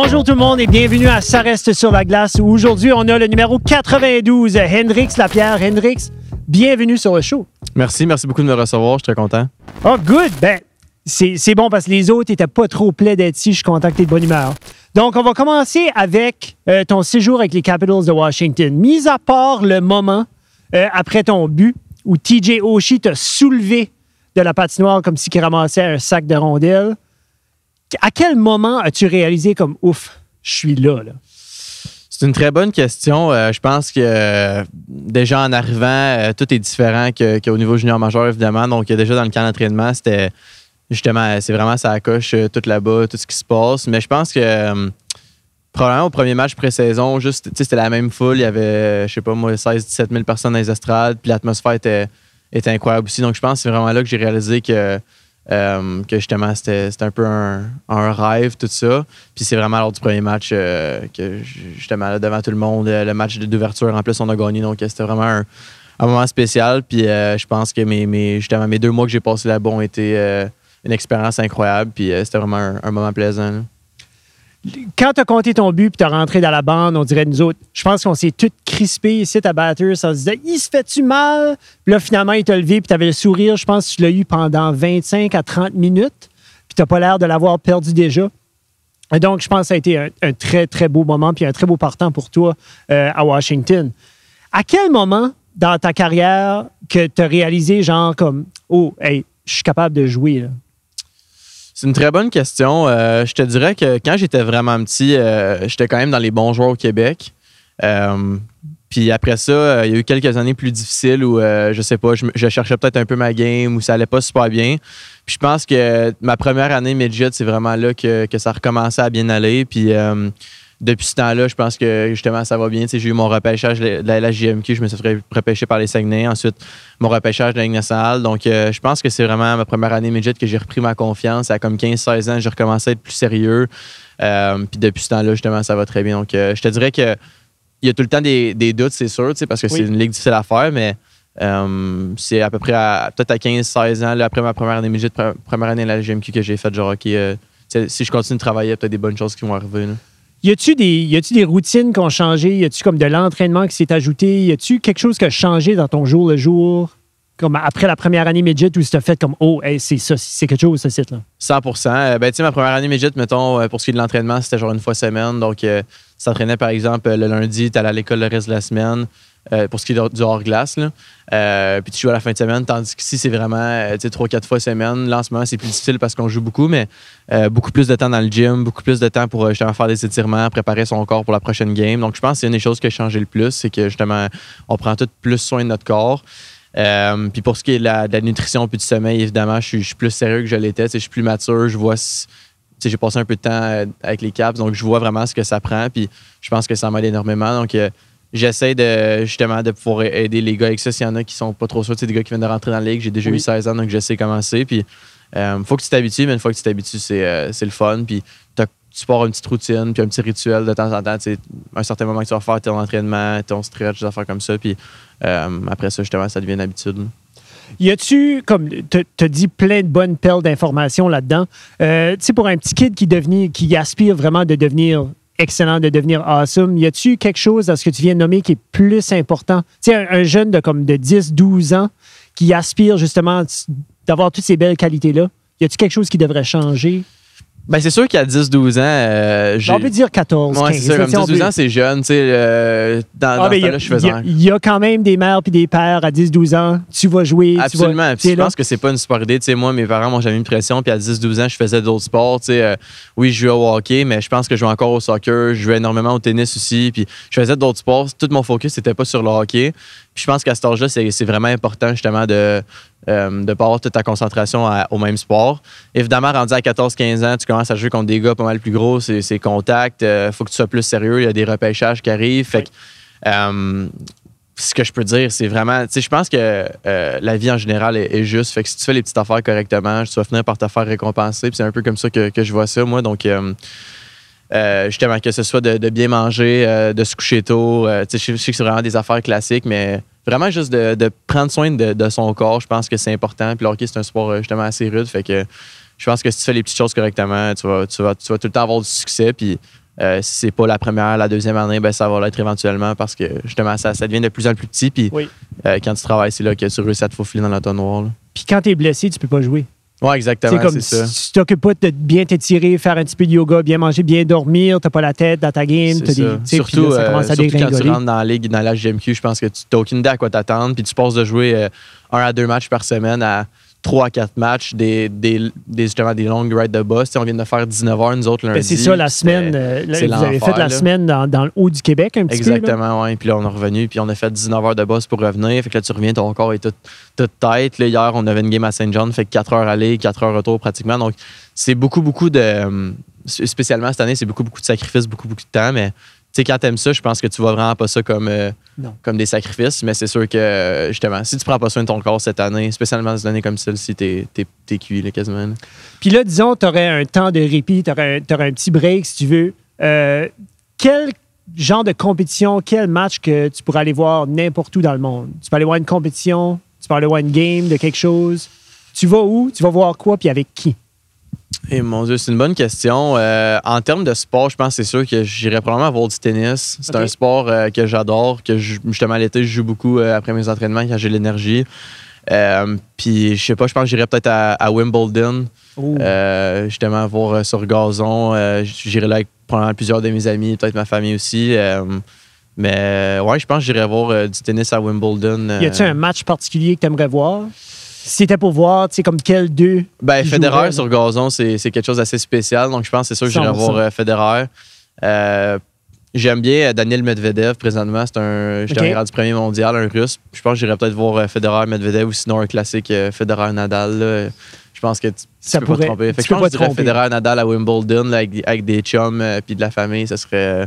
Bonjour tout le monde et bienvenue à Ça reste sur la glace où aujourd'hui on a le numéro 92, Hendrix Lapierre. Hendrix, bienvenue sur le show. Merci, merci beaucoup de me recevoir, je suis très content. Oh, good! Ben, c'est bon parce que les autres n'étaient pas trop plaies d'être ici. Je suis content que tu de bonne humeur. Donc, on va commencer avec euh, ton séjour avec les Capitals de Washington. Mis à part le moment euh, après ton but où TJ Oshie t'a soulevé de la patinoire comme si il ramassait un sac de rondelles, à quel moment as-tu réalisé comme ouf, je suis là? C'est une très bonne question. Euh, je pense que euh, déjà en arrivant, euh, tout est différent qu'au niveau junior majeur, évidemment. Donc, déjà dans le camp d'entraînement, c'était justement, c'est vraiment ça coche tout là-bas, tout ce qui se passe. Mais je pense que probablement au premier match pré-saison, juste, c'était la même foule. Il y avait, je sais pas moi, 16-17 000 personnes dans les estrades. Puis l'atmosphère était, était incroyable aussi. Donc, je pense que c'est vraiment là que j'ai réalisé que euh, que justement, c'était un peu un, rêve, tout ça. Puis c'est vraiment lors du premier match euh, que, justement, devant tout le monde, le match d'ouverture, en plus, on a gagné. Donc, c'était vraiment un, moment spécial. Puis euh, je pense que mes, justement, mes deux mois que j'ai passés là-bas ont été une expérience incroyable. Puis c'était vraiment un, moment plaisant quand tu as compté ton but et tu rentré dans la bande, on dirait nous autres, je pense qu'on s'est tous crispés ici à batteur. Ça se disait, il se fait-tu mal? Puis là, finalement, il t'a levé puis tu avais le sourire. Je pense que tu l'as eu pendant 25 à 30 minutes. Puis tu pas l'air de l'avoir perdu déjà. Et donc, je pense que ça a été un, très, très beau moment puis un très beau partant pour toi euh, à Washington. À quel moment dans ta carrière que tu as réalisé, genre, comme, oh, hey, je suis capable de jouer, là? C'est une très bonne question. Euh, je te dirais que quand j'étais vraiment petit, euh, j'étais quand même dans les bons joueurs au Québec. Euh, puis après ça, il y a eu quelques années plus difficiles où, je sais pas, je, cherchais peut-être un peu ma game, où ça allait pas super bien. Puis je pense que ma première année midget, c'est vraiment là que, que, ça recommençait à bien aller. Puis depuis ce temps-là, je pense que justement, ça va bien. J'ai eu mon repêchage de la JMQ, je me suis fait repêcher par les Saguenay. Ensuite, mon repêchage de la Ligue nationale. Donc, euh, je pense que c'est vraiment ma première année midget que j'ai repris ma confiance. À comme 15-16 ans, j'ai recommencé à être plus sérieux. Euh, puis depuis ce temps-là, justement, ça va très bien. Donc, euh, je te dirais que il y a tout le temps des, doutes, c'est sûr, parce que c'est une ligue difficile à faire, mais c'est à peu près peut-être à 15-16 ans, après ma première année midget, première année de la JMQ que j'ai fait genre, OK, si je continue de travailler, il y a peut-être des bonnes choses qui vont arriver. Y a-tu des, des routines qui ont changé? Y a-tu comme de l'entraînement qui s'est ajouté? Y a-tu quelque chose qui a changé dans ton jour le jour? Comme après la première année midget où c'était fait comme Oh, c'est ça, c'est quelque chose ce site-là? 100 euh, Ben, tu sais, ma première année midget, mettons, euh, pour ce qui est de l'entraînement, c'était genre une fois semaine. Donc, euh, ça entraînait par exemple le lundi, tu allais à l'école le reste de la semaine. Euh, pour ce qui est du hors-glace. Euh, puis tu joues à la fin de semaine, tandis qu'ici, c'est vraiment euh, trois, quatre fois semaine. Là, en ce moment, c'est plus difficile parce qu'on joue beaucoup, mais beaucoup plus de temps dans le gym, beaucoup plus de temps pour justement faire des étirements, préparer son corps pour la prochaine game. Donc, je pense que c'est une des choses qui a changé le plus, c'est que justement, on prend tout plus soin de notre corps. Puis pour ce qui est de la, nutrition puis du sommeil, évidemment, je suis, plus sérieux que je l'étais. Je suis plus mature. Je vois j'ai passé un peu de temps avec les Caps, donc je vois vraiment ce que ça prend. Puis je pense que ça m'aide énormément. Donc, j'essaie de justement de pouvoir aider les gars avec ça s'il y en a qui sont pas trop sûrs. Sais, des gars qui viennent de rentrer dans la ligue. J'ai déjà eu 16 ans, donc j'essaie de commencer. Puis euh, faut que tu t'habitues, mais une fois que tu t'habitues, c'est, euh, le fun. Puis tu pars une petite routine, puis un petit rituel de temps en temps. Tu sais, un certain moment que tu vas faire ton entraînement, ton stretch, des affaires comme ça. Puis euh, après ça, justement, ça devient une habitude. Y a-tu, comme tu as dit, plein de bonnes perles d'informations là-dedans? tu sais, pour un petit kid qui, devenir, qui aspire vraiment de devenir excellent de devenir awesome. Y a-tu quelque chose dans ce que tu viens de nommer qui est plus important? Tu sais, un, jeune de comme de 10, 12 ans qui aspire justement d'avoir toutes ces belles qualités-là. Y a-tu quelque chose qui devrait changer? Ben, c'est sûr qu'à 10-12 ans. Euh, on peut dire 14. Ouais, c'est ça. 10-12 ans, c'est jeune. Tu sais, euh, dans, ah, là je faisais. Il y, a quand même des mères puis des pères à 10-12 ans. Tu vas jouer. Absolument. Tu je pense que c'est pas une super idée. Tu sais, moi, mes parents m'ont jamais mis de pression. Puis à 10-12 ans, je faisais d'autres sports. Tu sais, euh, oui, je jouais au hockey, mais je pense que je jouais encore au soccer. Je jouais énormément au tennis aussi. Puis je faisais d'autres sports. Tout mon focus n'était pas sur le hockey. Puis je pense qu'à cet âge-là, c'est vraiment important justement de euh, de ne pas avoir toute ta concentration au même sport. Évidemment, rendu à 14-15 ans, tu commences à jouer contre des gars pas mal plus gros, c'est contact, il euh, faut que tu sois plus sérieux, il y a des repêchages qui arrivent. Fait euh, ce que je peux dire, c'est vraiment, tu sais, je pense que la vie en général est, juste. Fait que si tu fais les petites affaires correctement, tu vas finir par te faire récompenser. c'est un peu comme ça que, je vois ça, moi. Donc, justement, que ce soit de, bien manger, de se coucher tôt. je sais que c'est vraiment des affaires classiques, mais vraiment juste de, prendre soin de, son corps, je pense que c'est important. Puis le hockey, c'est un sport euh, justement assez rude. Fait que je pense que si tu fais les petites choses correctement, tu vas, tu vas, tout le temps avoir du succès. Puis Euh, si c'est pas la première, la deuxième année, ben, ça va l'être éventuellement parce que justement, ça, ça devient de plus en plus petit. Puis Oui. euh, quand tu travailles, c'est là que tu réussis à te faufiler dans l'entonnoir. Puis quand t'es blessé, tu peux pas jouer. C'est exactement, c'est ça. si tu t'occupes pas de bien t'étirer, faire un petit peu de yoga, bien manger, bien dormir, t'as pas la tête dans ta game. T'as des- ça. Surtout, là, ça euh, commence à surtout quand tu rentres dans la ligue, dans la GMQ, je pense que tu n'as aucune idée à quoi t'attendre. Puis tu passes de jouer euh, un à deux matchs par semaine à trois à quatre matchs, des, des, des- justement des longues rides de boss. On vient de faire 19 heures, nous autres, lundi. Ben, c'est ça, la semaine. euh, là, vous avez fait la là. semaine dans, dans le haut du Québec, un petit. Exactement, oui. Puis là, on est revenu, puis on a fait 19 heures de boss pour revenir. Fait que là, tu reviens, ton corps est tout, tout tête. Là, hier, on avait une game à Saint John, fait que 4 heures aller, 4 heures retour pratiquement. Donc, c'est beaucoup, beaucoup de. euh, Spécialement cette année, c'est beaucoup, beaucoup de sacrifices, beaucoup, beaucoup de temps. Mais sais, quand t'aimes ça, je pense que tu vois vraiment pas ça comme, euh, comme des sacrifices. Mais c'est sûr que, euh, justement, si tu prends pas soin de ton corps cette année, spécialement dans une année comme celle-ci, t'es, t'es, t'es cuit, là, quasiment. là. Puis là, disons, tu aurais un temps de répit, tu aurais, un petit break si tu veux. Euh, quel genre de compétition, quel match que tu pourrais aller voir n'importe où dans le monde? Tu peux aller voir une compétition, tu peux aller voir une game de quelque chose. Tu vas où? Tu vas voir quoi? Puis avec qui? Et mon Dieu, c'est une bonne question. Euh, en termes de sport, je pense que c'est sûr que j'irais probablement voir du tennis. C'est un sport euh, que j'adore, que je- justement l'été, je joue beaucoup euh, après mes entraînements quand j'ai l'énergie. Puis je sais pas, je pense que j'irais peut-être à, à Wimbledon, justement voir sur gazon. J'irais là avec probablement plusieurs de mes amis, peut-être ma famille aussi. Mais ouais, je pense que j'irais voir du tennis à Wimbledon. Y a-tu un match particulier que tu aimerais voir? Si c'était pour voir, tu sais, comme quel deux? Ben, Federer sur gazon, c'est quelque chose d'assez spécial. Donc, je pense que c'est sûr que j'irai 100%. voir euh, Federer. Euh, J'aime bien euh, Daniel Medvedev présentement. C'est un, j'étais un grade premier mondial, un russe. Je pense que j'irais peut-être voir euh, Federer, Medvedev ou sinon un classique euh, Federer-Nadal. là. Je pense que tu, tu Ça peux pas te tromper. Fait tu que je pense que je dirais tromper. Federer-Nadal à Wimbledon là, avec, des- avec des chums et puis de la famille. Ça serait, euh,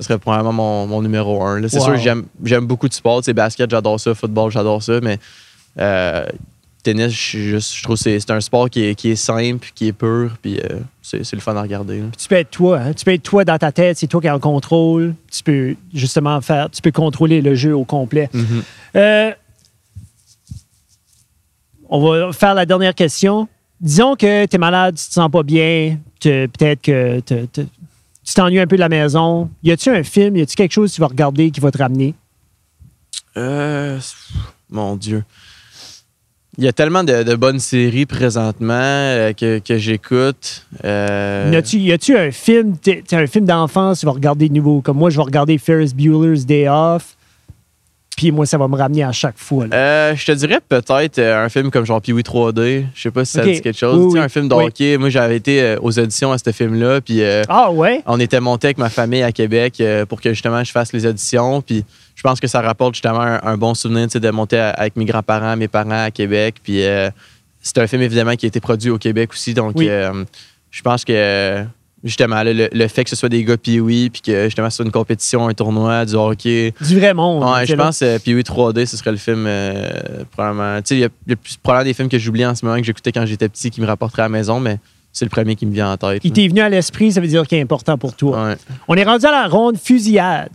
ça serait probablement mon, mon numéro un. C'est Wow. sûr que j'aime, beaucoup de sport. Tu basket, j'adore ça. Football, j'adore ça. Mais euh, tennis, je, je trouve que c'est, un sport qui est, qui est simple, qui est pur, puis euh, c'est, le fun à regarder. là. Tu peux être toi, hein? Tu peux être toi dans ta tête, c'est toi qui es en contrôle. Tu peux justement faire, tu peux contrôler le jeu au complet. Euh, on va faire la dernière question. Disons que tu es malade, tu te sens pas bien, peut-être que te- te- tu t'ennuies un peu de la maison. Y a-tu un film, y a-tu quelque chose que tu vas regarder qui va te ramener? Euh, mon Dieu. Il y a tellement de, de bonnes séries présentement euh, que, j'écoute. Euh, Y a-tu- un film, t'es un film d'enfance, tu vas regarder de nouveau? Comme moi, je vais regarder Ferris Bueller's Day Off. Puis moi, ça va me ramener à chaque fois. là. euh, je te dirais peut-être euh, un film comme genre Pee-Wee 3D. Je sais pas si ça Ok. dit quelque chose. Oui, Tu sais, oui. un film de Oui. hockey. Moi, j'avais été euh, aux auditions à ce film-là. Puis euh, Ah ouais? on était monté avec ma famille à Québec euh, pour que justement je fasse les auditions. Puis je pense que ça rapporte justement un, un bon souvenir tu sais, de monter à- avec mes grands-parents, mes parents à Québec. Puis euh, c'est un film évidemment qui a été produit au Québec aussi. Donc Oui. euh, je pense que justement le, le fait que ce soit des gars Pee-Wee, puis que justement ce soit une compétition, un tournoi, du hockey. Du vrai monde. Ouais, je pense que Pee-Wee 3D, ce serait le film euh, probablement. Tu sais, il y a, y a plus- probablement des films que j'oublie en ce moment que j'écoutais quand j'étais petit qui me rapporteraient à la maison, mais c'est le premier qui me vient en tête. Il t'est venu à l'esprit, ça veut dire qu'il est important pour toi. Ouais. On est rendu à la ronde fusillade.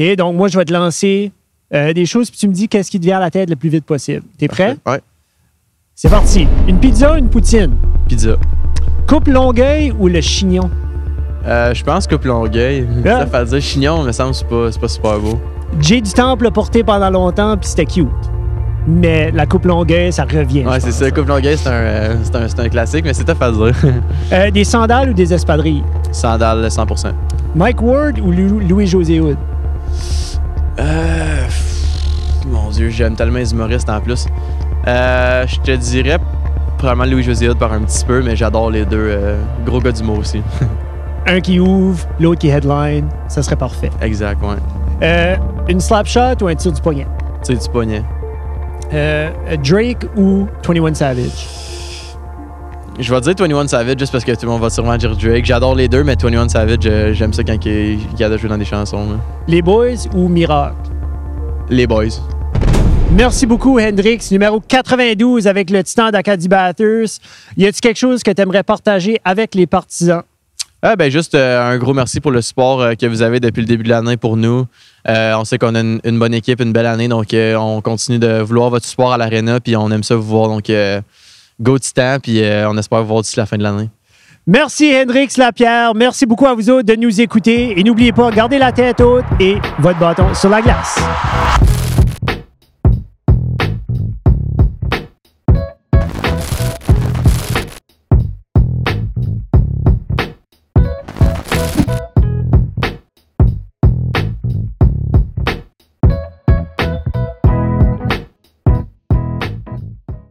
OK? Donc, moi, je vais te lancer euh, des choses, puis tu me dis qu'est-ce qui te vient à la tête le plus vite possible. T'es prêt? Ouais. C'est parti. Une pizza, une poutine? Pizza. Coupe Longueuil ou le chignon? Euh, je pense Coupe Longueuil. Ah. Ça fait dire chignon, me semble que c'est pas, c'est pas super beau. Jay du Temple l'a porté pendant longtemps, puis c'était cute. Mais la coupe Longueuil, ça revient. Ouais, c'est ça. Coupe Longueuil, c'est un, euh, un, un classique, mais c'est tough à dire. Euh, des sandales ou des espadrilles? Sandales, 100%. Mike Ward ou Lou- Louis-José Hood? Euh, pff, mon Dieu, j'aime tellement les humoristes en plus. Euh, je te dirais probablement Louis-José Hood par un petit peu, mais j'adore les deux. gros gars d'humour aussi. Un qui ouvre, l'autre qui headline. Ça serait parfait. exact, ouais. Euh, une slap shot ou un tir du poignet? Sais, du poignet. Euh, Drake ou 21 Savage? Je vais dire 21 Savage juste parce que tout le monde va sûrement dire Drake. J'adore les deux, mais 21 Savage, euh, j'aime ça quand il, il a de jouer dans des chansons. là. Les Boys ou Miracle? Les boys. Merci beaucoup, Hendrix. Numéro 92 avec le Titan d'Acadie Batters. Y a-t-il quelque chose que tu aimerais partager avec les partisans? Ah, ben juste euh, un gros merci pour le support euh, que vous avez depuis le début de l'année pour nous. Euh, on sait qu'on a une, bonne équipe, une belle année, donc on continue de vouloir votre support à l'Arena, puis on aime ça vous voir. Donc, go Titan, puis on espère vous voir d'ici la fin de l'année. Merci Hendrix Lapierre. Merci beaucoup à vous autres de nous écouter. Et n'oubliez pas, gardez la tête haute et votre bâton sur la glace.